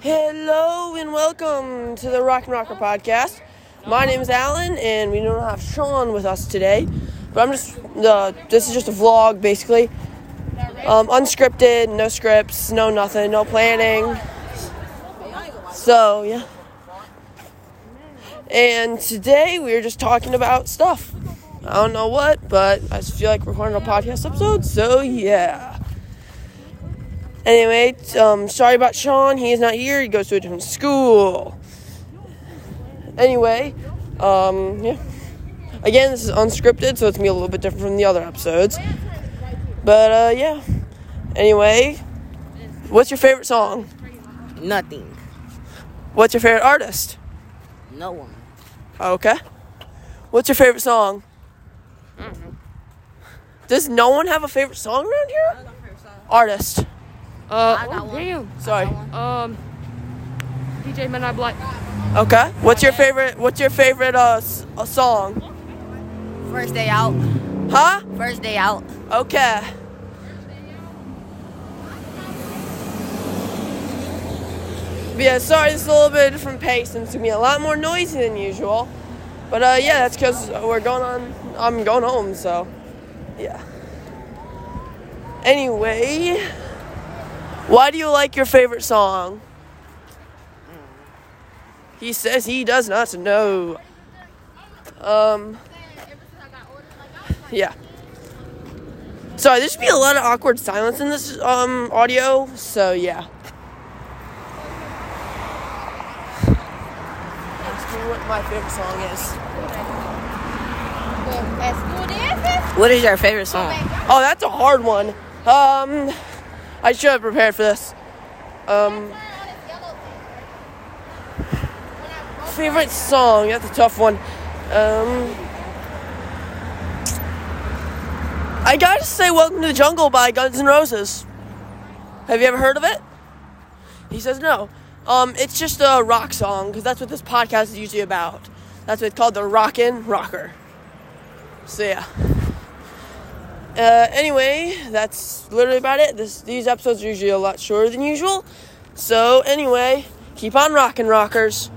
Hello and welcome to the Rockin' Rocker podcast. My name is Alan, and we don't have Sean with us today. But I'm just uh, this is just a vlog, basically. Um, unscripted, no scripts, no nothing, no planning. So yeah. And today we are just talking about stuff. I don't know what, but I just feel like recording a podcast episode. So yeah. Anyway, um, sorry about Sean. He is not here. He goes to a different school. Anyway, um, yeah. Again, this is unscripted, so it's gonna be a little bit different from the other episodes. But uh, yeah. Anyway, what's your favorite song? Nothing. What's your favorite artist? No one. Okay. What's your favorite song? Does no one have a favorite song around here? Artist. Uh, I got oh, one. damn. Sorry. Um, DJ Midnight Black. Okay. What's your favorite? What's your favorite uh, s- uh song? First day out. Huh? First day out. Okay. But yeah, sorry, it's a little bit different pace and it's gonna be a lot more noisy than usual. But uh, yeah, that's because we're going on. I'm going home, so yeah. Anyway, why do you like your favorite song? He says he does not know. Um. Yeah. Sorry, there should be a lot of awkward silence in this um audio, so yeah. Ask me what my favorite song is. What is your favorite song? Oh, that's a hard one. Um, I should have prepared for this. Um, favorite song? That's a tough one. Um, I gotta say, "Welcome to the Jungle" by Guns N' Roses. Have you ever heard of it? He says no. Um, it's just a rock song because that's what this podcast is usually about. That's what it's called, the Rockin' Rocker. So yeah. Uh, anyway, that's literally about it. This these episodes are usually a lot shorter than usual. So anyway, keep on rocking, rockers.